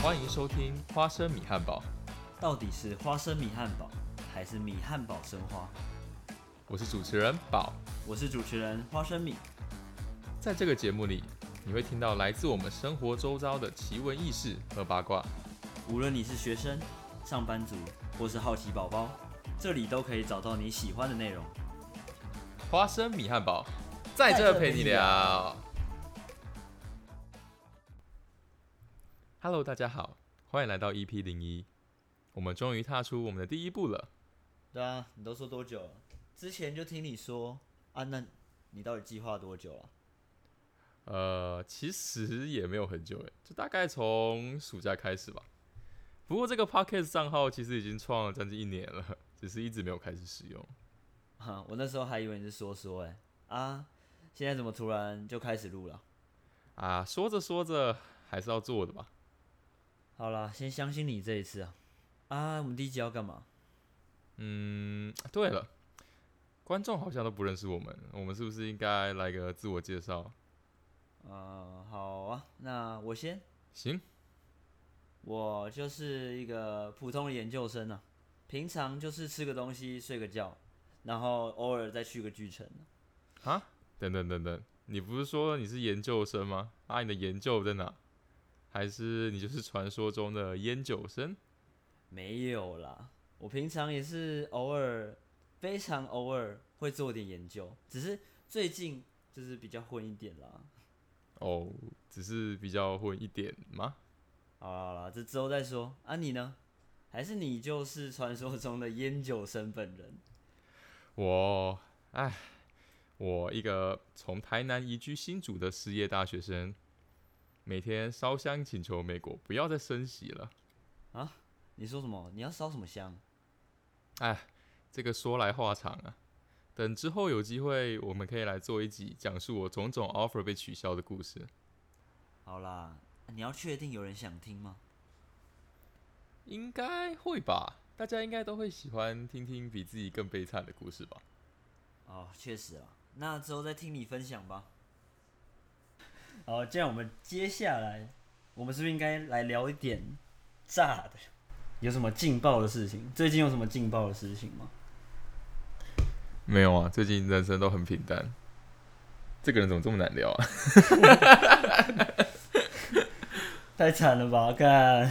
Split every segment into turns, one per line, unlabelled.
欢迎收听花生米汉堡，
到底是花生米汉堡还是米汉堡生花？
我是主持人宝。
我是主持人花生米。
在这个节目里，你会听到来自我们生活周遭的奇闻异事和八卦。
无论你是学生、上班族或是好奇宝宝，这里都可以找到你喜欢的内容。
花生米汉堡在这陪你聊。Hello，大家好，欢迎来到 EP 零一。我们终于踏出我们的第一步了。
对啊，你都说多久了？之前就听你说啊，那你到底计划多久啊？
呃，其实也没有很久诶，就大概从暑假开始吧。不过这个 Podcast 账号其实已经创了将近一年了，只是一直没有开始使用。
哈，我那时候还以为你是说说诶啊，现在怎么突然就开始录了？
啊，说着说着还是要做的吧。
好啦，先相信你这一次啊。啊，我们第一集要干嘛？
嗯，对了，观众好像都不认识我们，我们是不是应该来个自我介绍？
呃，好啊，那我先，
行，
我就是一个普通的研究生啊，平常就是吃个东西、睡个觉，然后偶尔再去个剧城。
啊？等等等等，你不是说你是研究生吗？啊，你的研究在哪？还是你就是传说中的烟酒生？
没有啦，我平常也是偶尔，非常偶尔会做点研究，只是最近就是比较混一点啦。
哦，只是比较混一点吗？
好啦好啦，这之后再说。啊，你呢？还是你就是传说中的烟酒生本人？
我，唉，我一个从台南移居新竹的失业大学生，每天烧香请求美国不要再升息了。
啊？你说什么？你要烧什么香？
哎，这个说来话长啊。等之后有机会，我们可以来做一集讲述我种种 offer 被取消的故事。
好啦，你要确定有人想听吗？
应该会吧，大家应该都会喜欢听听比自己更悲惨的故事吧。
哦，确实啊，那之后再听你分享吧。好，这样我们接下来，我们是不是应该来聊一点炸的？有什么劲爆的事情？最近有什么劲爆的事情吗？
没有啊，最近人生都很平淡。这个人怎么这么难聊啊？
太惨了吧！看，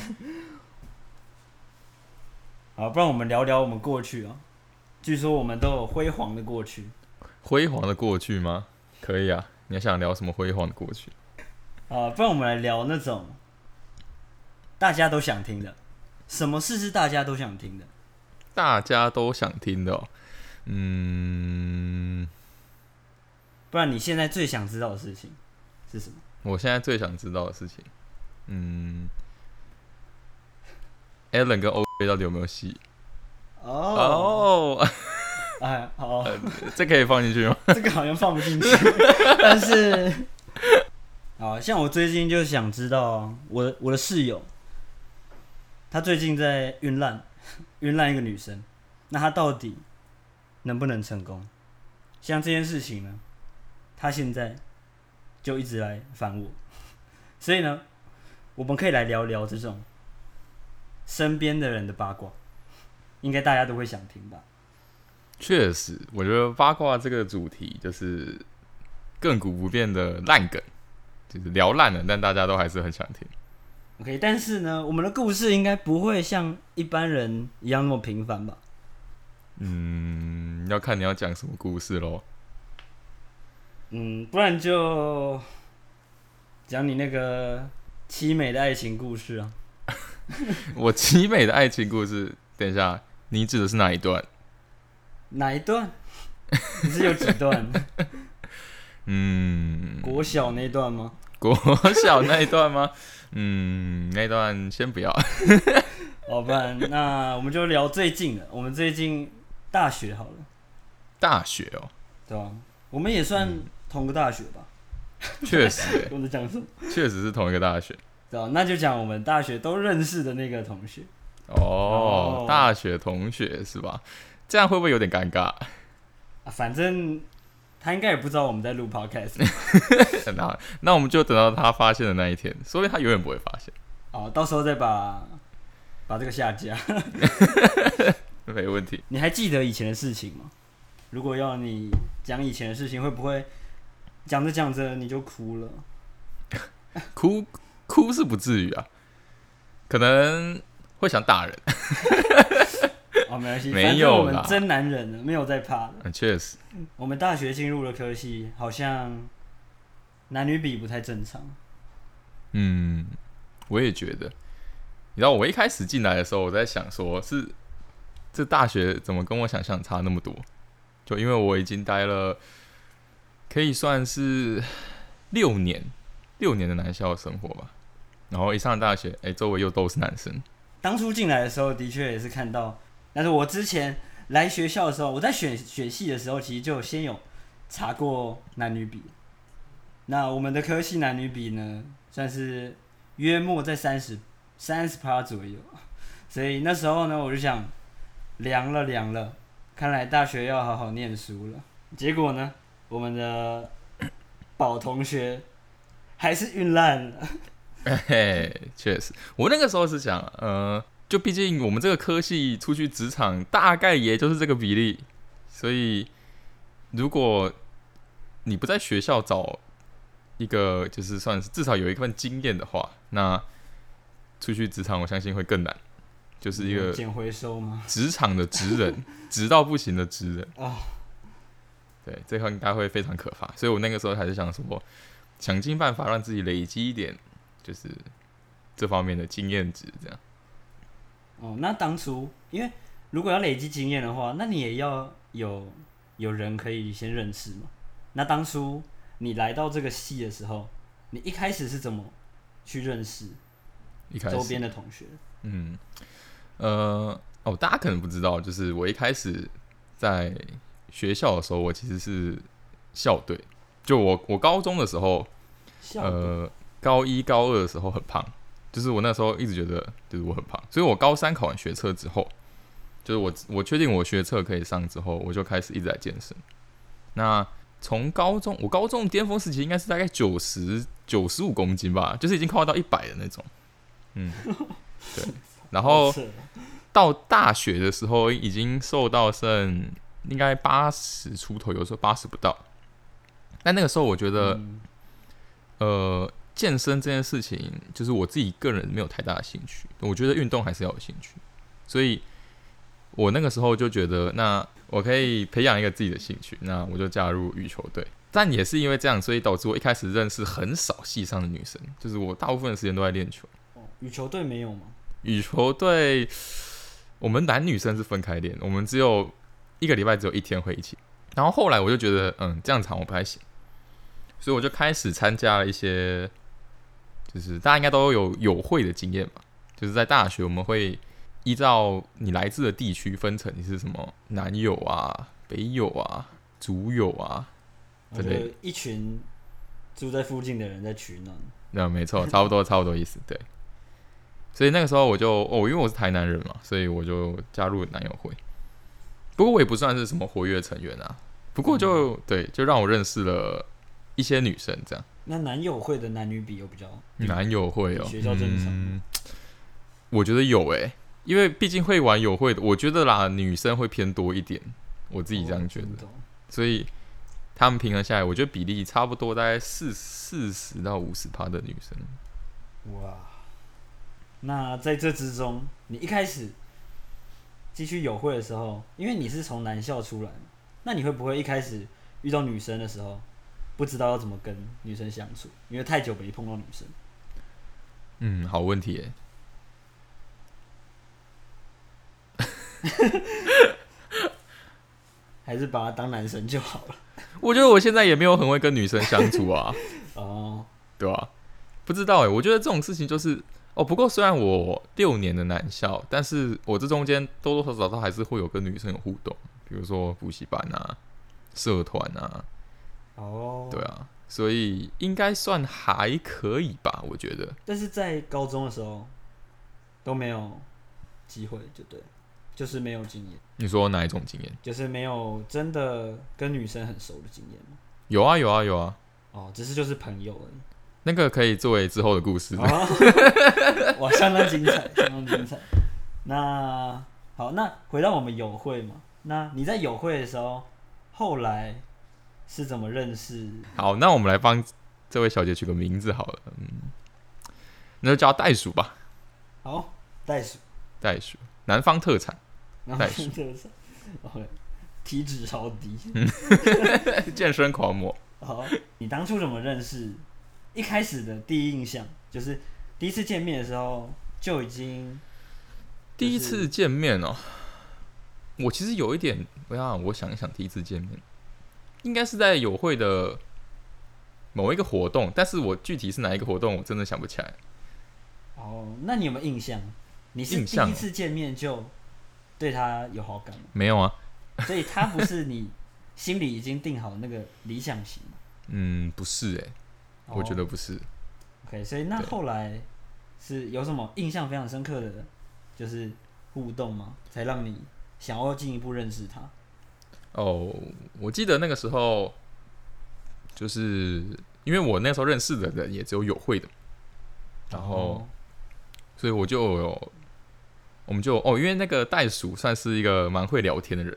好，不然我们聊聊我们过去啊。据说我们都有辉煌的过去。
辉煌的过去吗？可以啊。你还想聊什么辉煌的过去？
啊，不然我们来聊那种大家都想听的。什么事是大家都想听的？
大家都想听的，嗯。
不然你现在最想知道的事情是什么？
我现在最想知道的事情，嗯，Allen 跟 O 到底有没有戏？
哦，哎，好，
这可以放进去吗？
这个好像放不进去，但是，好像我最近就想知道，我我的室友，他最近在晕烂，晕烂一个女生，那他到底能不能成功？像这件事情呢？他现在就一直来烦我，所以呢，我们可以来聊聊这种身边的人的八卦，应该大家都会想听吧？
确实，我觉得八卦这个主题就是亘古不变的烂梗，就是聊烂了，但大家都还是很想听。
OK，但是呢，我们的故事应该不会像一般人一样那么平凡吧？
嗯，要看你要讲什么故事喽。
嗯，不然就讲你那个凄美的爱情故事啊。
我凄美的爱情故事，等一下，你指的是哪一段？
哪一段？你是有几段？
嗯，
国小那段吗？
国小那一段吗？嗯，那段先不要。
好，不然那我们就聊最近的。我们最近大学好了。
大学哦。
对啊，我们也算。同个大学吧，
确实。
我在讲什么？
确实是同一个大学。
对啊，那就讲我们大学都认识的那个同学。
哦，大学同学是吧？这样会不会有点尴尬？啊，
反正他应该也不知道我们在录 podcast。
那那我们就等到他发现的那一天，说不定他永远不会发现。
哦，到时候再把把这个下架。
没问题。
你还记得以前的事情吗？如果要你讲以前的事情，会不会讲着讲着你就哭了？
哭哭是不至于啊，可能会想打人。
哦，没关系，
没有
我们真男人了，没有在怕的。
嗯，确实，
我们大学进入了科系，好像男女比不太正常。
嗯，我也觉得。你知道，我一开始进来的时候，我在想说，是这大学怎么跟我想象差那么多？就因为我已经待了，可以算是六年，六年的男校生活吧。然后一上大学，哎、周围又都是男生。
当初进来的时候，的确也是看到，但是我之前来学校的时候，我在选选系的时候，其实就先有查过男女比。那我们的科系男女比呢，算是约莫在三十三十趴左右，所以那时候呢，我就想凉了凉了，看来大学要好好念书了。结果呢，我们的宝同学还是晕烂了。
嘿，确实，我那个时候是想，呃，就毕竟我们这个科系出去职场大概也就是这个比例，所以如果你不在学校找一个就是算是至少有一份经验的话，那出去职场我相信会更难，就是一个
捡回收吗？
职场的职人，直到不行的职人
哦
对，这块应该会非常可怕，所以我那个时候还是想说，想尽办法让自己累积一点，就是这方面的经验值，这样。
哦，那当初因为如果要累积经验的话，那你也要有有人可以先认识嘛。那当初你来到这个系的时候，你一开始是怎么去认识周边的同学？
嗯，呃，哦，大家可能不知道，就是我一开始在学校的时候，我其实是校队。就我我高中的时候，
校
呃，高一高二的时候很胖，就是我那时候一直觉得就是我很胖，所以我高三考完学测之后，就是我我确定我学测可以上之后，我就开始一直在健身。那从高中，我高中巅峰时期应该是大概九十九十五公斤吧，就是已经快到一百的那种。嗯，对。然后到大学的时候，已经瘦到剩应该八十出头，有时候八十不到。但那个时候，我觉得，
嗯
呃，健身这件事情，就是我自己个人没有太大的兴趣。我觉得运动还是要有兴趣，所以我那个时候就觉得，那我可以培养一个自己的兴趣，那我就加入羽球队。但也是因为这样，所以导致我一开始认识很少系上的女生，就是我大部分的时间都在练球。
哦羽球队没有吗？
羽球队，我们男女生是分开练，我们只有一个礼拜只有一天会一起。然后后来我就觉得，嗯，这样长我不太行，所以我就开始参加了一些，就是大家应该都有友会的经验吧，就是在大学我们会依照你来自的地区分成你是什么南友啊、北友啊、主友啊，
我
之类
觉得一群住在附近的人在取暖。
那没错，差不多差不多意思，对。所以那个时候我就哦，因为我是台南人嘛，所以我就加入了男友会。不过我也不算是什么活跃成员啊，不过就、对，就让我认识了一些女生，这样。
那男友会的男女比有比较
男友会哦，
学校正常
嗯，我觉得有诶、因为毕竟会玩友会的，我觉得啦，女生会偏多一点，我自己这样觉得。所以他们平衡下来，我觉得比例差不多，大概四四十到五十趴的女生。
哇，那在这之中，你一开始继续友会的时候，因为你是从男校出来嘛，那你会不会一开始遇到女生的时候，不知道要怎么跟女生相处？因为太久没碰到女生。
嗯，好问题耶。
还是把他当男生就好了。
我觉得我现在也没有很会跟女生相处啊，
哦，
对吧、不知道哎，我觉得这种事情就是哦。不过虽然我六年的男校，但是我这中间多多少少都还是会有跟女生有互动，比如说补习班啊、社团啊，
哦，
对。啊，所以应该算还可以吧，我觉得。
但是在高中的时候都没有机会，就对，就是没有经验，
你说哪一种经验？
就是没有真的跟女生很熟的经验嘛。
有啊，有啊，有啊，
哦，只是就是朋友而已。
那个可以作为之后的故事。
哦 哇，相当精彩，相当精彩。那好，那回到我们友会嘛，那你在友会的时候，后来是怎么认识？
好，那我们来帮这位小姐取个名字好了，嗯，那就叫袋鼠吧。
好，袋鼠，
袋鼠，南方特产，袋鼠
这个是，OK，体脂超低。
健身狂魔。
好，你当初怎么认识？一开始的第一印象就是第一次见面的时候就已经
第一次见面哦，我其实有一点，我想我想一想，第一次见面应该是在友会的某一个活动，但是我具体是哪一个活动，我真的想不起来。
哦，那你有没有印象？你是第一次见面就对他有好感吗？
没有啊，
所以他不是你心里已经定好那个理想型？
嗯，不是诶、我觉
哦
得不是。
OK，所以那后来是有什么印象非常深刻的，就是互动吗？才让你想要进一步认识他？
哦，我记得那个时候，就是因为我那时候认识的人也只有友会的，然后
哦
所以我就有，我们就哦，因为那个袋鼠算是一个蛮会聊天的人，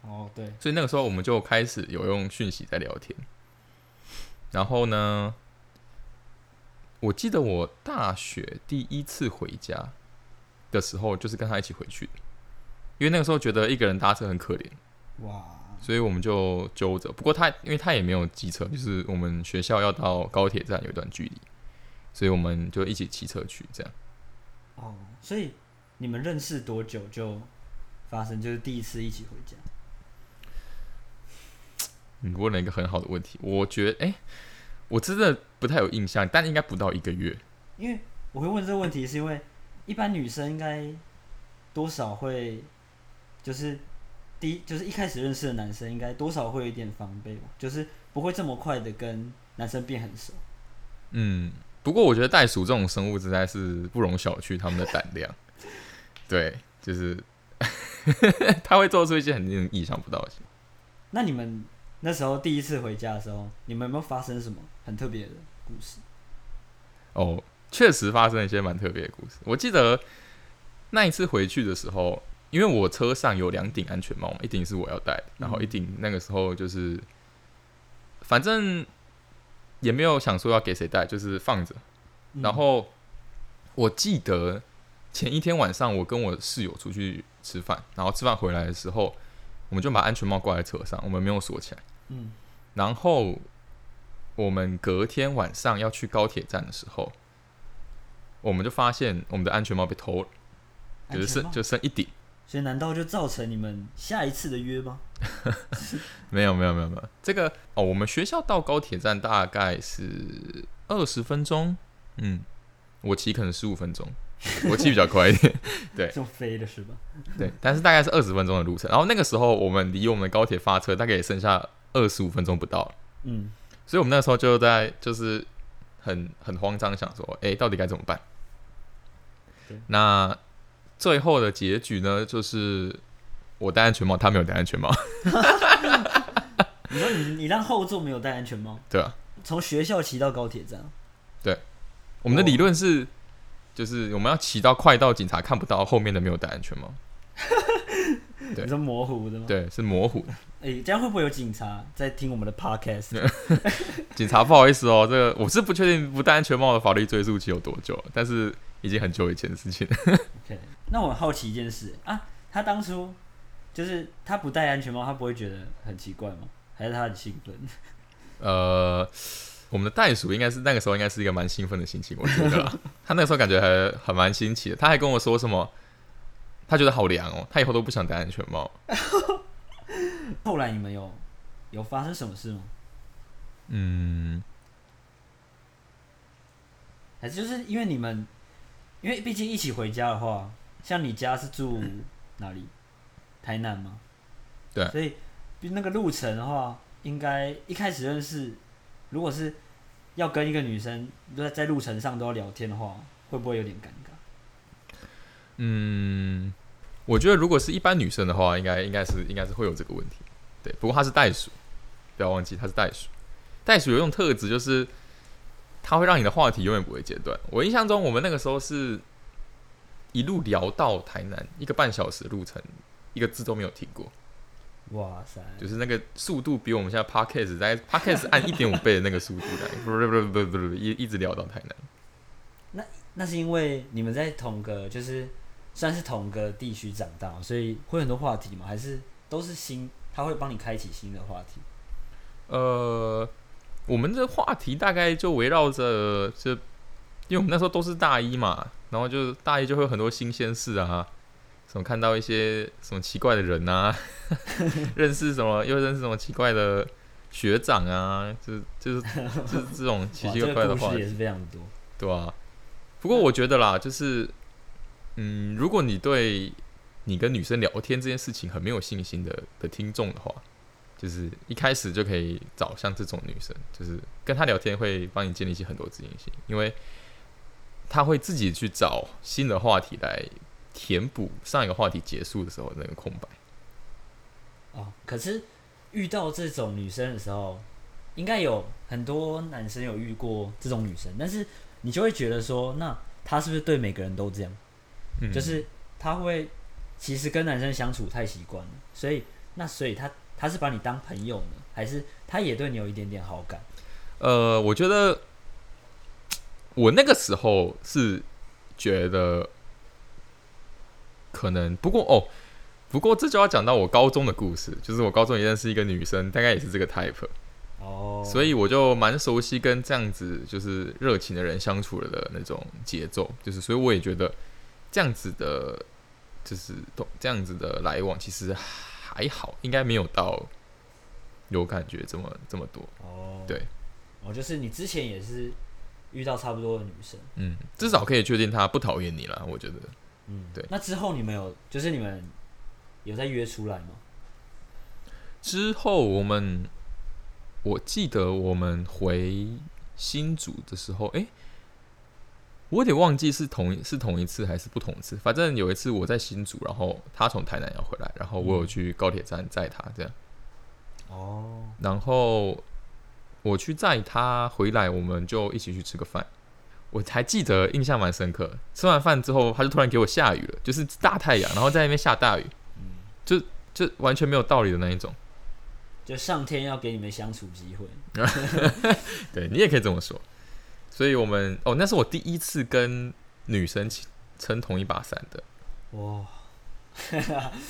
哦，对，
所以那个时候我们就开始有用讯息在聊天。然后呢，我记得我大学第一次回家的时候，就是跟他一起回去的，因为那个时候觉得一个人搭车很可怜。
哇，
所以我们就揪着。不过他因为他也没有机车，就是我们学校要到高铁站有一段距离，所以我们就一起骑车去。这样，
哦，所以你们认识多久就发生就是第一次一起回家？
你问了一个很好的问题，我觉得，哎、我真的不太有印象，但应该不到一个月。
因为我会问这个问题，是因为一般女生应该多少会就是第一就是一开始认识的男生，应该多少会有一点防备吧，就是不会这么快的跟男生变很熟。
嗯，不过我觉得袋鼠这种生物实在是不容小觑，他们的胆量，对，就是 他会做出一些很令人意想不到的事。
那你们那时候第一次回家的时候，你们有没有发生什么很特别的故事？
哦，确实发生了一些蛮特别的故事。我记得那一次回去的时候，因为我车上有两顶安全帽，一顶是我要戴，然后一顶那个时候就是，反正也没有想说要给谁戴，就是放着。
嗯
然后我记得前一天晚上，我跟我室友出去吃饭，然后吃饭回来的时候，我们就把安全帽挂在车上，我们没有锁起来。
嗯，
然后我们隔天晚上要去高铁站的时候，我们就发现我们的安全帽被偷了，就是剩就剩一顶。
所以难道就造成你们下一次的约吗？
没有没有没有没有，这个哦，我们学校到高铁站大概是二十分钟，嗯，我骑可能十五分钟，我骑比较快一点，对
就飞的是吧？
对，但是大概是二十分钟的路程。然后那个时候我们离我们的高铁发车大概也剩下二十五分钟不到了。
嗯，
所以我们那时候就在就是很很慌张，想说，哎、到底该怎么办？那最后的结局呢，就是我戴安全帽，他没有戴安全帽，
你说你你让后座没有戴安全帽，
对啊，从
从学校骑到高铁站，对。
我们的理论是，就是我们要骑到快到警察看不到后面的没有戴安全帽，对。
你说模糊的吗？
对，是模糊。的。
哎、这样会不会有警察在听我们的 podcast？
警察不好意思哦，这个我是不确定不戴安全帽的法律追溯期有多久，但是已经很久以前的事情了。
那我很好奇一件事啊，他当初就是他不戴安全帽，他不会觉得很奇怪吗？还是他很兴奋？
呃，我们的袋鼠应该是那个时候应该是一个蛮兴奋的心情，我觉得啦。他那个时候感觉还还蛮新奇的，他还跟我说什么，他觉得好凉哦，他以后都不想戴安全帽。
后来你们有有发生什么事吗？
嗯，
还是就是因为你们，因为毕竟一起回家的话，像你家是住哪里？台南吗？
对
所以那个路程的话，应该一开始认识，如果是要跟一个女生在在路程上都要聊天的话，会不会有点尴尬？
嗯，我觉得如果是一般女生的话，应该应该是应该是会有这个问题。对，不过她是袋鼠，不要忘记她是袋鼠。袋鼠有一种特质就是，它会让你的话题永远不会间断。我印象中，我们那个时候是一路聊到台南，一个半小时路程，一个字都没有停过。
哇塞，
就是那个速度比我们现在 podcast 在 podcast 按一点五倍的那个速度来，不不不不不不，一一直聊到台南。
那那是因为你们在同个就是算是同个地区长大，所以会很多话题吗？还是都是新？他会帮你开启新的话题？
呃，我们的话题大概就围绕着，就因为我们那时候都是大一嘛，然后就大一就会有很多新鲜事啊，什么看到一些什么奇怪的人啊，认识什么又认识什么奇怪的学长啊，就是就是就是这种奇奇怪怪的话题
也是非常多，
对啊。不过我觉得啦，就是，嗯，如果你对你跟女生聊天这件事情很没有信心的的听众的话，就是一开始就可以找像这种女生，就是跟她聊天会帮你建立起很多自信心，因为她会自己去找新的话题来填补上一个话题结束的时候那个空白。
哦，可是遇到这种女生的时候，应该有很多男生有遇过这种女生，但是。你就会觉得说，那她是不是对每个人都这样？嗯，就是她会其实跟男生相处太习惯了，所以那所以他他是把你当朋友呢，还是他也对你有一点点好感？
呃，我觉得我那个时候是觉得可能，不过哦，不过这就要讲到我高中的故事，就是我高中也认识一个女生，大概也是这个 type。
哦，
所以我就蛮熟悉跟这样子就是热情的人相处了的那种节奏，就是所以我也觉得这样子的，就是这样子的来往其实还好，应该没有到有感觉这么这么多。
哦，
对，
哦，就是你之前也是遇到差不多的女生，
嗯，至少可以确定她不讨厌你了，我觉得，
嗯，
对。
那之后你们有就是你们有在约出来吗？
之后我们。我记得我们回新组的时候，哎，我有点忘记是同是同一次还是不同一次。反正有一次我在新竹，然后他从台南要回来，然后我有去高铁站载他，这样。
哦。
然后我去载他回来，我们就一起去吃个饭。我还记得印象蛮深刻。吃完饭之后，他就突然给我下雨了，就是大太阳，然后在那边下大雨，就就完全没有道理的那一种。
就上天要给你们相处机会，
对你也可以这么说。所以，我们哦，那是我第一次跟女生撑同一把伞的。
哇，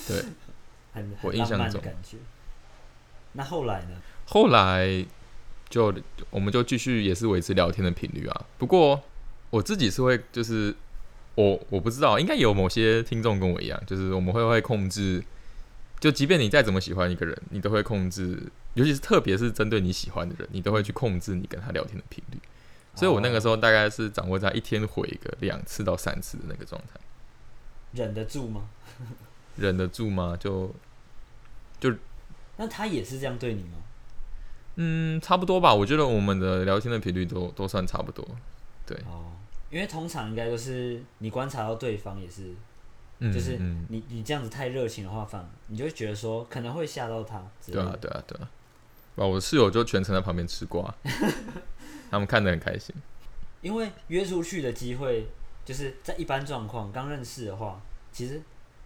对，
很
我印象中
感觉。那后来呢？
后来就我们就继续也是维持聊天的频率啊。不过我自己是会，就是我我不知道，应该有某些听众跟我一样，就是我们会会控制。就即便你再怎么喜欢一个人，你都会控制，尤其是特别是针对你喜欢的人，你都会去控制你跟他聊天的频率。所以我那个时候大概是掌握在一天回一个两次到三次的那个状态。
忍得住吗？
忍得住吗？就就
那他也是这样对你吗？
嗯，差不多吧。我觉得我们的聊天的频率都都算差不多。对
哦，因为通常应该都是你观察到对方也是。就是你你这样子太热情的话，反你就会觉得说可能会吓到他。
对啊对啊对啊！啊，我室友就全程在旁边吃瓜，他们看得很开心。
因为约出去的机会，就是在一般状况刚认识的话，其实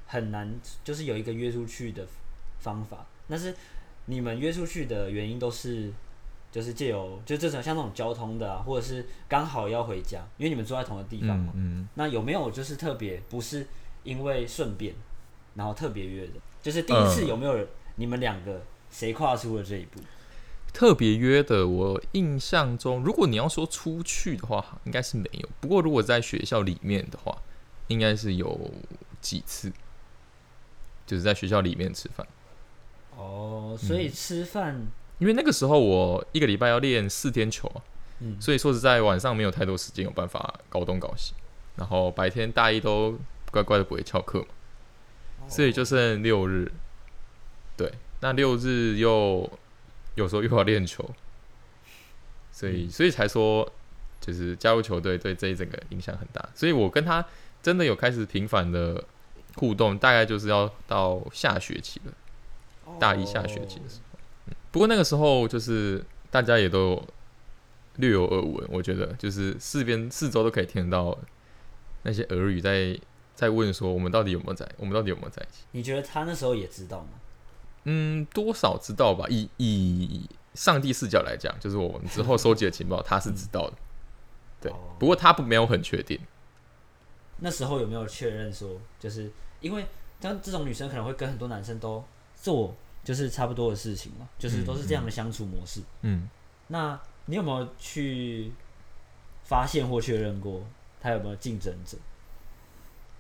很难，就是有一个约出去的方法。但是你们约出去的原因都是，就是借由就这种像那种交通的，或者是刚好要回家，因为你们住在同一个地方嘛。嗯。那有没有就是特别不是？因为顺便，然后特别约的，就是第一次有没有人？你们两个谁跨出了这一步？
特别约的，我印象中，如果你要说出去的话，应该是没有。不过如果在学校里面的话，应该是有几次，就是在学校里面吃饭。
哦，所以吃饭，
因为那个时候我一个礼拜要练四天球，嗯，所以说实在晚上没有太多时间有办法搞东搞西，然后白天大一都。乖乖的不会翘课嘛，所以就剩六日。对，那六日又有时候又要练球，所以所以才说，就是加入球队对这一整个影响很大。所以我跟他真的有开始频繁的互动，大概就是要到下学期了，大一下学期的时候。不过那个时候就是大家也都略有耳闻，我觉得就是四边四周都可以听得到那些耳语在在问说我们到底有没有在，我们到底有没有在一起？
你觉得他那时候也知道吗？
嗯，多少知道吧。以以上帝视角来讲，就是我们之后收集的情报，他是知道的。对
哦，
不过他不没有很确定。
那时候有没有确认说，就是因为像这种女生可能会跟很多男生都做就是差不多的事情嘛，就是都是这样的相处模式。
嗯，
那你有没有去发现或确认过他有没有竞争者？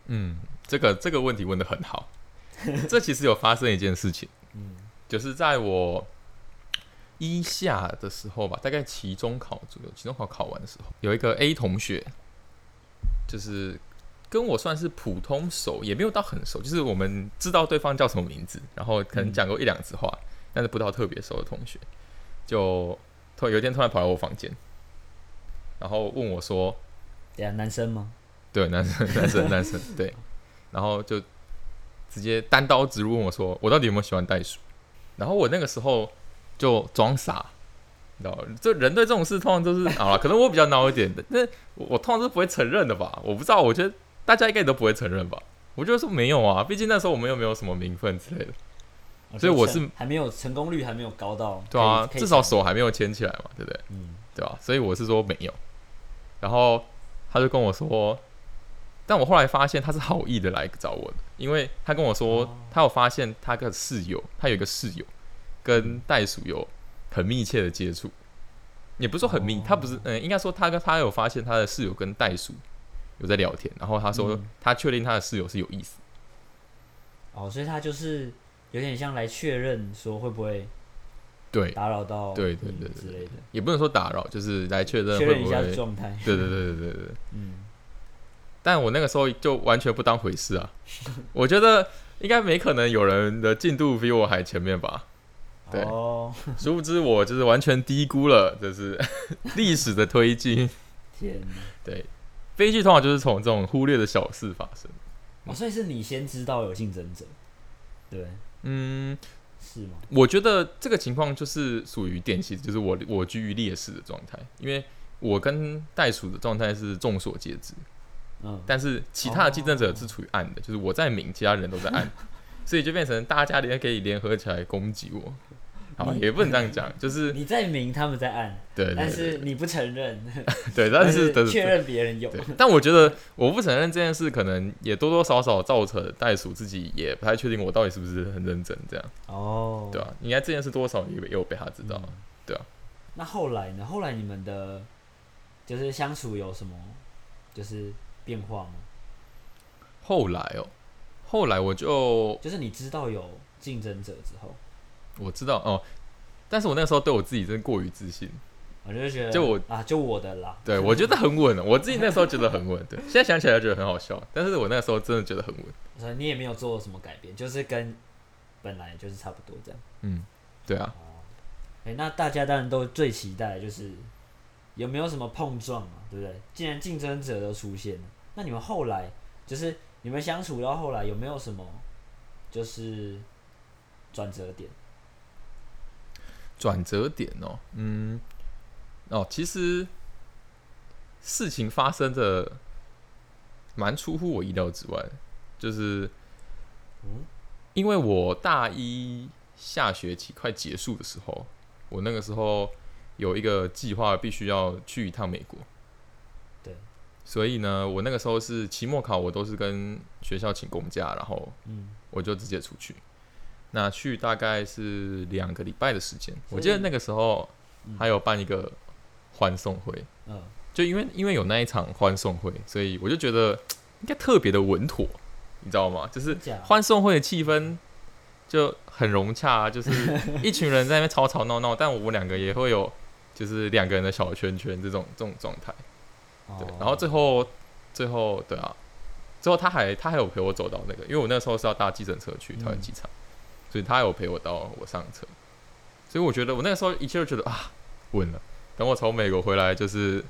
嗯，这个这个问题问的很好。这其实有发生一件事情，
嗯，
就是在我一下的时候吧，大概期中考左右，期中考考完的时候，有一个 A 同学，就是跟我算是普通熟，也没有到很熟，就是我们知道对方叫什么名字，然后可能讲过一两次话，但是不到特别熟的同学，就突有一天突然跑来我房间，然后问我说，
对啊，男生吗？
对，男生，男生，男生，对，然后就直接单刀直入问我说：“我到底有没有喜欢袋鼠？”然后我那个时候就装傻，你知道，这人对这种事通常都是 啊，可能我比较孬一点的，那我我通常是不会承认的吧？我不知道，我觉得大家应该都不会承认吧？我就说没有啊，毕竟那时候我们又没有什么名分之类的，所以我是
还没有成功率还没有高到，
对啊，至少手，还没有牵起来嘛，对不对？
嗯，
对吧？所以我是说没有。然后他就跟我说，但我后来发现他是好意的来找我的，因为他跟我说，
哦。
他有发现他的室友，他有一个室友跟袋鼠有很密切的接触，也不是说很密，
哦
他不是，嗯，应该说他跟他有发现他的室友跟袋鼠有在聊天，然后他说
嗯。
他确定他的室友是有意思，
哦，所以他就是有点像来确认说会不会
对，
打扰到
对对
你
对对
之类的，
也不能说打扰，就是来确认
确认一下
会不会，
状态，
对对对对对对。
嗯，
但我那个时候就完全不当回事啊！我觉得应该没可能有人的进度比我还前面吧。对
哦，
殊不知我就是完全低估了，就是 历史的推进。
天哪，
对，悲剧通常就是从这种忽略的小事发生。
哦，所以是你先知道有竞争者，对，
嗯，
是吗？
我觉得这个情况就是属于典型，就是我我居于劣势的状态，因为我跟袋鼠的状态是众所皆知，
嗯，
但是其他的竞争者是处于暗的，就是我在明，其他人都在暗，所以就变成大家联可以联合起来攻击我。好，
你
也不能这样讲，就是
你在明，他们在暗，
对对
但是你不承认，
对，但是
确认别人有，
但我觉得我不承认这件事，可能也多多少少造成袋鼠自己也不太确定我到底是不是很认真，这样。
哦，
对啊、应该这件事多少也也有被他知道，对啊。
那后来呢？后来你们的就是相处有什么就是变化吗？
后来哦，后来我就
就是你知道有竞争者之后，
我知道哦，但是我那时候对我自己真的过于自信，
我就觉得
就我
啊，就我的啦，
对我觉得很稳，我自己那时候觉得很稳，对，现在想起来觉得很好笑，但是我那时候真的觉得很稳，
所以你也没有做什么改变，就是跟本来就是差不多这样。
嗯，对啊，
哎、那大家当然都最期待就是有没有什么碰撞嘛，对不对？既然竞争者都出现了，那你们后来就是你们相处到后来有没有什么就是转折点？
转折点哦，嗯，哦，其实事情发生的蛮出乎我意料之外，就是
嗯，
因为我大一下学期快结束的时候，我那个时候有一个计划，必须要去一趟美国。
对，
所以呢，我那个时候是期末考，我都是跟学校请公假，然后
嗯，
我就直接出去。那去大概是两个礼拜的时间，我记得那个时候还有办一个欢送会，
嗯，
就因为因为有那一场欢送会，所以我就觉得应该特别的稳妥，你知道吗？就是欢送会的气氛就很融洽、啊，就是 一群人在那边吵吵闹闹，但我们两个也会有就是两个人的小圈圈这种这种状态。对，
哦
然后最后最后对啊，最后他还他还有陪我走到那个，因为我那时候是要搭计程车去桃园机场，所以他有陪我到我上车，所以我觉得我那个时候一切都觉得啊稳了。等我从美国回来，就是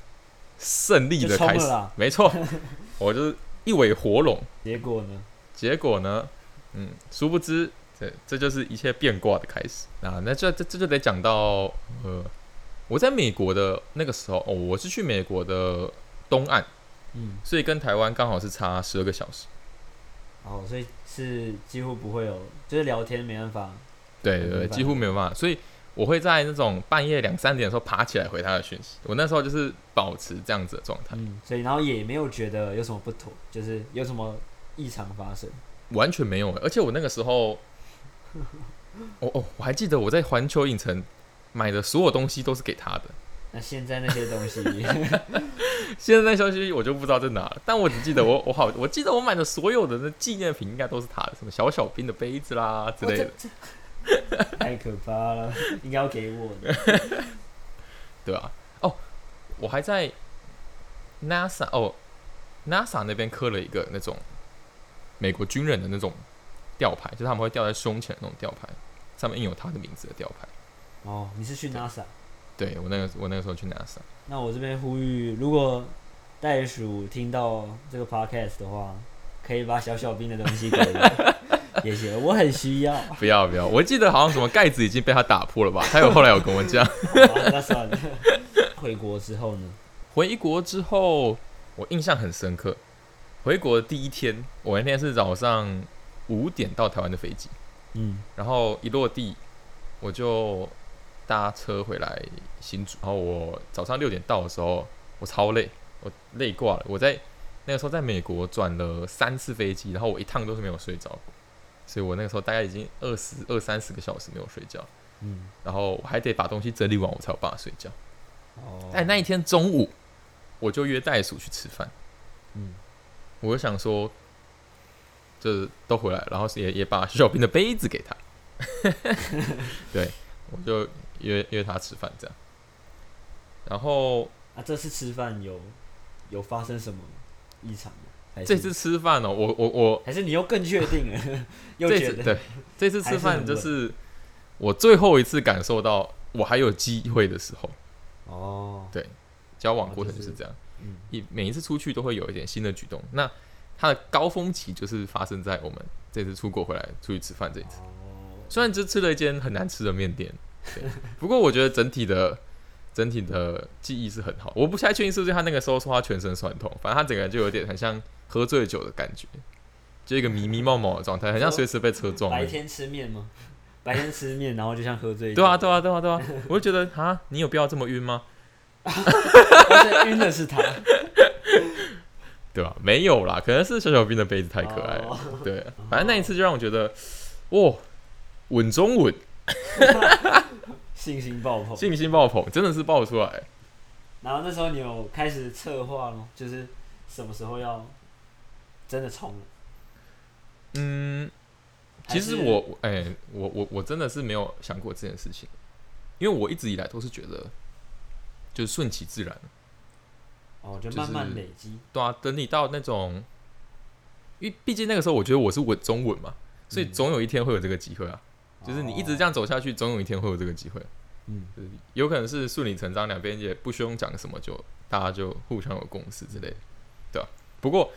胜利的开始，没错，我就是一尾活龙。
结果呢？
结果呢，嗯，殊不知这这就是一切变卦的开始啊。那这这这就得讲到呃我在美国的那个时候，哦，我是去美国的东岸，
嗯，
所以跟台湾刚好是差十二个小时。
哦，所以是几乎不会有，就是聊天没办法。
对对对，几乎没有办法，所以我会在那种半夜两三点的时候爬起来回他的讯息。我那时候就是保持这样子的状态，
嗯，所以然后也没有觉得有什么不妥，就是有什么异常发生。
完全没有。而且我那个时候，哦哦，我还记得我在环球影城买的所有东西都是给他的。
那现在那些东西，
现在那消息我就不知道在哪了，但我只记得我我好，我记得我买的所有的那纪念品应该都是他的，什么小小兵的杯子啦之类的，
太可怕了，应该要给我的。
对啊、哦，我还在 NASA 哦，NASA 那边刻了一个那种美国军人的那种吊牌，就是他们会吊在胸前的那种吊牌，上面印有他的名字的吊牌。
哦，你是去 NASA？
对我那个我那个时候去 NASA，
那我这边呼吁，如果袋鼠听到这个 podcast 的话，可以把小小兵的东西给我，也行，我很需要。
不要不要，我记得好像什么盖子已经被他打破了吧？他有后来有跟我讲。
那算了。回国之后呢？
回国之后，我印象很深刻。回国的第一天，我那天是早上五点到台湾的飞机，
嗯，
然后一落地我就搭车回来新竹。然后我早上六点到的时候，我超累，我累挂了。我在那个时候在美国转了三次飞机，然后我一趟都是没有睡着过，所以我那个时候大概已经二十二三十个小时没有睡觉。
嗯，
然后我还得把东西整理完，我才有办法睡觉。
哦，
哎，那一天中午我就约袋鼠去吃饭。
嗯，
我就想说，就是都回来，然后也也把小兵的杯子给他，对，我就约约他吃饭这样。然后
啊，这次吃饭有有发生什么异常吗？
这次吃饭哦，我我我
还是你又更确定了，又觉得
这次对这次吃饭就是我最后一次感受到我还有机会的时候，
哦，
交往过
程就是
这样，
嗯，
一每一次出去都会有一点新的举动。那它的高峰期就是发生在我们这次出国回来出去吃饭这一次。
哦，
虽然只吃了一间很难吃的面店，对，不过我觉得整体的整体的记忆是很好。我不太确定是不是他那个时候说他全身酸痛，反正他整个人就有点很像喝醉酒的感觉，就一个迷迷蒙蒙的状态，很像随时被车撞。
白天吃面吗？白天吃面，然后就像喝醉酒，
对啊，对啊，对啊，对啊，我就觉得啊，你有必要这么晕吗？
但是晕的是他，
对吧、没有啦，可能是小小兵的杯子太可爱了。
哦
对，反正那一次就让我觉得，哇，稳中稳，
信心爆棚。
信心爆棚，真的是爆出来。
然后那时候你有开始策划吗，就是什么时候要真的冲？
嗯，其实我，哎、我我我真的是没有想过这件事情，因为我一直以来都是觉得，就是顺其自然。
哦，就
就是
慢慢累积，
对啊，等你到那种，因为毕竟那个时候我觉得我是稳中稳嘛，所以
嗯
总有一天会有这个机会啊。就是你一直这样走下去，总有一天会有这个机会。
嗯，
就是有可能是顺理成章，两边也不需要讲什么，就大家就互相有共识之类的，对吧、不过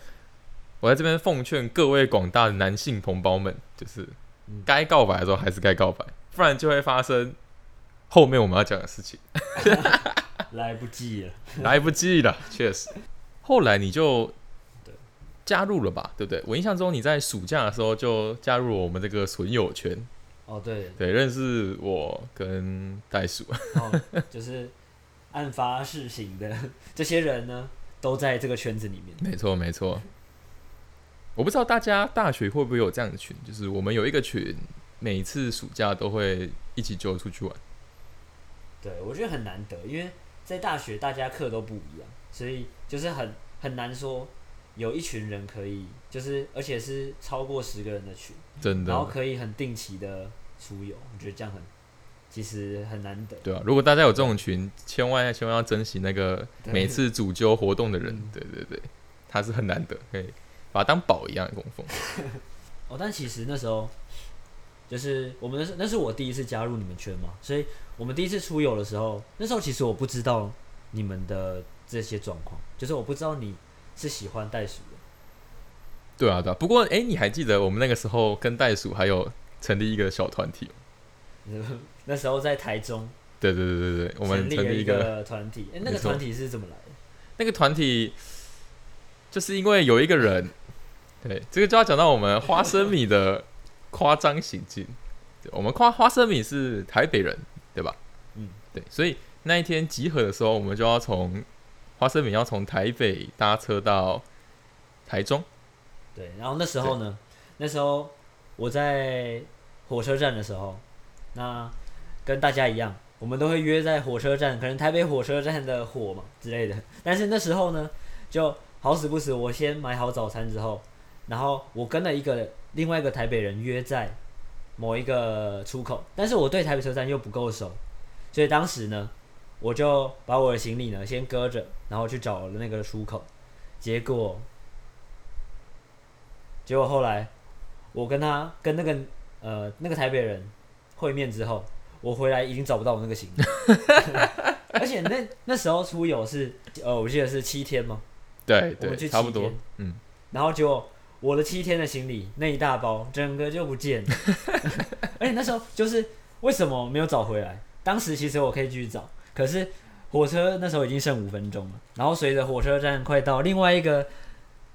我在这边奉劝各位广大的男性同胞们，就是
嗯
该告白的时候还是该告白，不然就会发生后面我们要讲的事情，
来不及了。
来不及了，确实。后来你就加入了吧，对不对？我印象中你在暑假的时候就加入了我们这个损友圈，
哦，对，
对，认识我跟袋鼠。
哦，就是案发事情的这些人呢，都在这个圈子里面。
没错，没错。我不知道大家大学会不会有这样的群，就是我们有一个群，每一次暑假都会一起揪出去玩。
对，我觉得很难得，因为在大学大家课都不一样，所以就是很很难说有一群人可以，就是而且是超过十个人的群，
真的
然后，可以很定期的出游，我觉得这样很其实很难得。
对啊。如果大家有这种群，千万千万要珍惜那个每次主揪活动的人
嗯。
对对对，他是很难得，可以把他当宝一样的供奉。
哦，但其实那时候就是我们那是那是我第一次加入你们圈嘛，所以我们第一次出游的时候，那时候其实我不知道你们的这些状况，就是我不知道你是喜欢袋鼠的。
对啊，对啊。不过，哎、你还记得我们那个时候跟袋鼠还有成立一个小团体？
那时候在台中
对对对对对，我们
成
立一个
个团体。哎、那个团体是怎么来的？
那个团体，就是因为有一个人，对，这个就要讲到我们花生米的夸张行径。对我们夸花生米是台北人，对吧？
嗯，
对，所以那一天集合的时候，我们就要从花生米要从台北搭车到台中。
对，然后那时候呢，那时候我在火车站的时候，那跟大家一样，我们都会约在火车站，可能台北火车站的火嘛之类的。但是那时候呢，就好死不死，我先买好早餐之后，然后我跟了一个另外一个台北人约在某一个出口，但是我对台北车站又不够熟，所以当时呢，我就把我的行李呢先搁着，然后去找了那个出口，结果结果后来，我跟他跟那个呃那个台北人会面之后，我回来已经找不到我那个行李，而且那那时候出游是呃我记得是七天吗，
对对，
我们去
差不多
七天。
嗯，
然后结果我的七天的行李那一大包整个就不见了，而且那时候就是为什么没有找回来？当时其实我可以继续找，可是火车那时候已经剩五分钟了，然后随着火车站快到，另外一个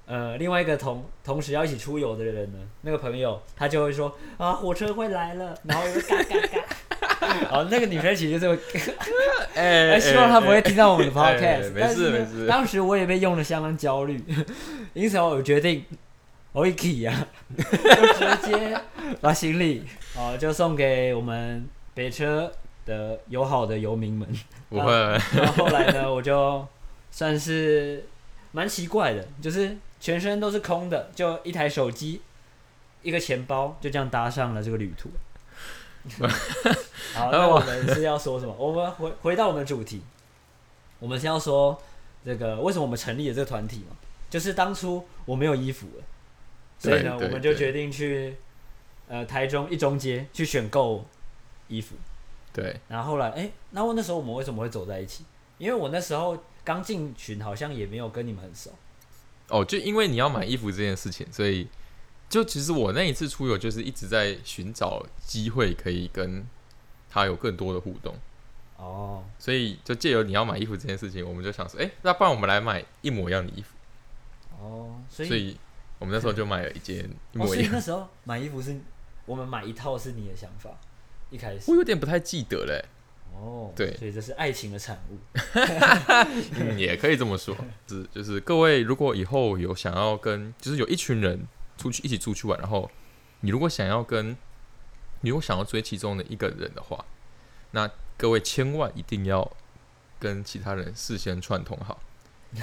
呃另外一个同同时要一起出游的人呢，那个朋友他就会说啊火车会来了，然后就嘎嘎嘎，然后 那个女生其实就
哎
哎，希望她不会听到我们的
哎
podcast。
没
但是呢
事没事。
当时我也被用的相当焦虑，因此我决定，我一起啊，就直接把行李哦就送给我们北车的友好的游民们。
不会，
然后后来呢，我就算是蛮奇怪的，就是全身都是空的，就一台手机，一个钱包，就这样搭上了这个旅途。好，那我们是要说什么？我们回回到我们的主题，我们是要说这个为什么我们成立了这个团体嘛？就是当初我没有衣服了，所以呢，我们就决定去呃台中一中街去选购衣服。
对，
然后后来，哎，那我那时候我们为什么会走在一起？因为我那时候刚进群，好像也没有跟你们很熟。
哦，就因为你要买衣服这件事情，所以就其实我那一次出游就是一直在寻找机会可以跟他有更多的互动，
哦，
所以就借由你要买衣服这件事情，我们就想说，哎、那不然我们来买一模一样的衣服，
哦，所以
所以我们那时候就买了一件一
哦，所以
模一样。
那时候买衣服是我们买一套是你的想法，一开始。
我有点不太记得嘞、
哦，
对。
所以这是爱情的产物。
嗯，也可以这么说，是就是各位如果以后有想要跟，就是有一群人出去一起出去玩，然后你如果想要跟，你如果想要追其中的一个人的话，那各位千万一定要跟其他人事先串通好，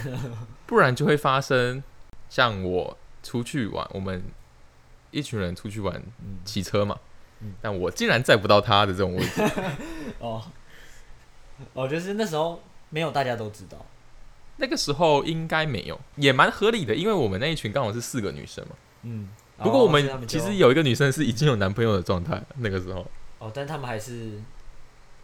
不然就会发生像我出去玩，我们一群人出去玩
嗯，
骑车嘛
嗯，
但我竟然载不到他的这种位置，
哦，哦，就是那时候没有大家都知道。
那个时候应该没有，也蛮合理的，因为我们那一群刚好是四个女生嘛。
嗯，
不过我们其实有一个女生是已经有男朋友的状态，那个时候，
哦，但他们还是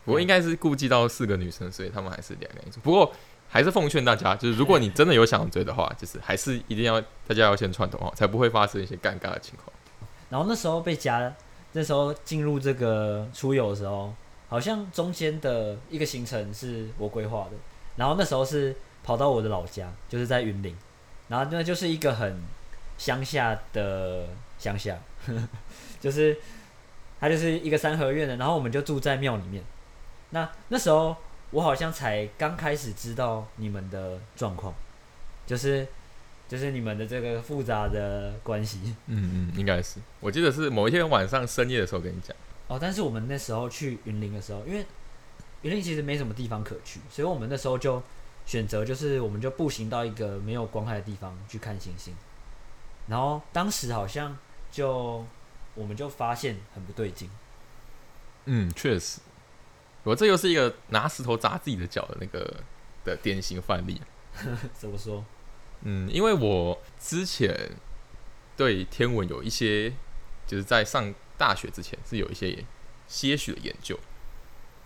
不过应该是顾及到四个女生，所以他们还是两个人。不过还是奉劝大家，就是如果你真的有想追的话，就是还是一定要大家要先串通好，才不会发生一些尴尬的情况。
然后那时候被加，那时候进入这个出游的时候，好像中间的一个行程是我规划的，然后那时候是跑到我的老家，就是在云林，然后那就是一个很乡下的乡下，就是它就是一个三合院的，然后我们就住在庙里面。那那时候我好像才刚开始知道你们的状况，就是就是你们的这个复杂的关系。
嗯嗯，应该是，我记得是某一天晚上深夜的时候跟你讲。
哦，但是我们那时候去云林的时候，因为云林其实没什么地方可去，所以我们那时候就选择就是我们就步行到一个没有光害的地方去看星星。然后当时好像就我们就发现很不对劲，
嗯，确实，我这又是一个拿石头砸自己的脚的那个的典型范例。
怎么说？
嗯，因为我之前对天文有一些，就是在上大学之前是有一些些许的研究，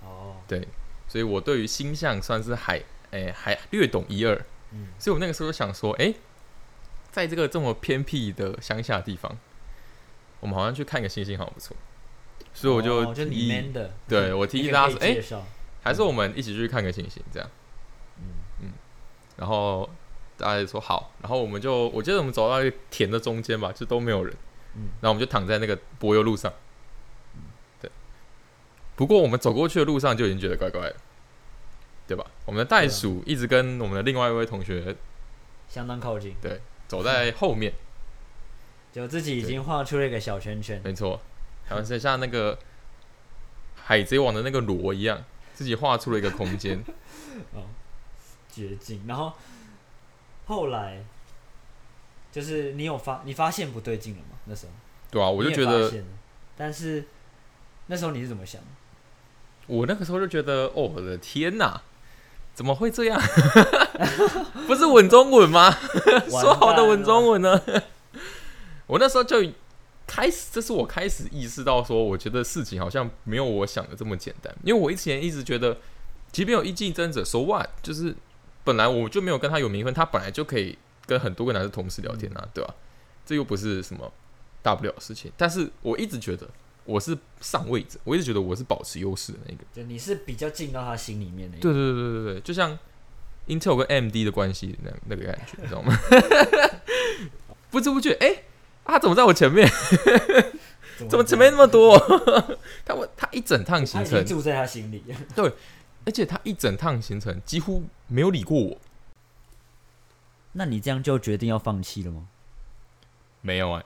哦，
对，所以我对于星象算是还诶、还略懂一二，
嗯，
所以我那个时候想说，诶、在这个这么偏僻的乡下地方，我们好像去看个星星好像不错，所以我就提
的，
对我提议大家说，诶、
可以介绍，
还是我们一起去看个星星这样。嗯然后大家就说好，然后我们就我记得我们走到一个田的中间吧，就都没有人，
嗯
然后我们就躺在那个柏油路上，对。不过我们走过去的路上就已经觉得怪怪的，对吧？我们的袋鼠一直跟我们的另外一位同学
相当靠近，对
走在后面，
就自己已经画出了一个小圈圈。
没错，好像是像那个海贼王的那个螺一样，自己画出了一个空间。
哦绝境。然后后来就是你有发你发现不对劲了吗？那时候
对啊，我就觉得
但是那时候你是怎么想？
我那个时候就觉得，哦，我的天哪，怎么会这样？不是稳中稳吗？说好的稳中稳呢？我那时候就开始，这是我开始意识到说，我觉得事情好像没有我想的这么简单。因为我以前一直觉得，即便有一竞争者，so what？就是本来我就没有跟他有名分，他本来就可以跟很多个男生同时聊天啊，对吧、这又不是什么大不了的事情。但是我一直觉得我是上位者，我一直觉得我是保持优势的那个。
就你是比较进到他心里面的
对对对对对对，就像 Intel 跟 AMD 的关系那那个感觉，你知道吗？不知不觉，哎、他怎么在我前面？
怎
怎么前面那么多？他我他一整趟行程，
住在他心里。
对而且他一整趟行程几乎没有理过我，
那你这样就决定要放弃了吗？
没有啊、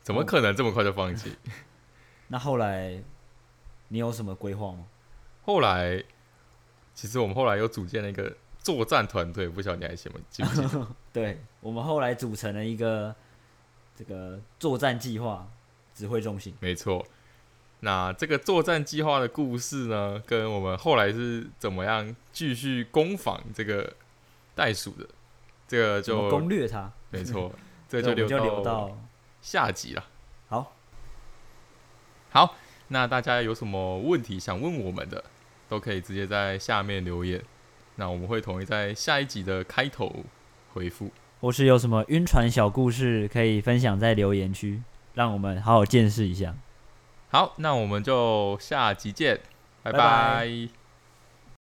怎么可能这么快就放弃？
那后来你有什么规划吗？
后来，其实我们后来又组建了一个作战团队，不晓得你还记不记不记得？
对我们后来组成了一个这个作战计划指挥中心。
没错。那这个作战计划的故事呢，跟我们后来是怎么样继续攻防这个袋鼠的，这个就
攻略它？
没错，这
对
个就留
就留
到
到
下集了。
好，
好，那大家有什么问题想问我们的，都可以直接在下面留言，那我们会统一在下一集的开头回复。
或是有什么晕船小故事可以分享在留言区，让我们好好见识一下。
好，那我们就下集见，拜
拜拜
拜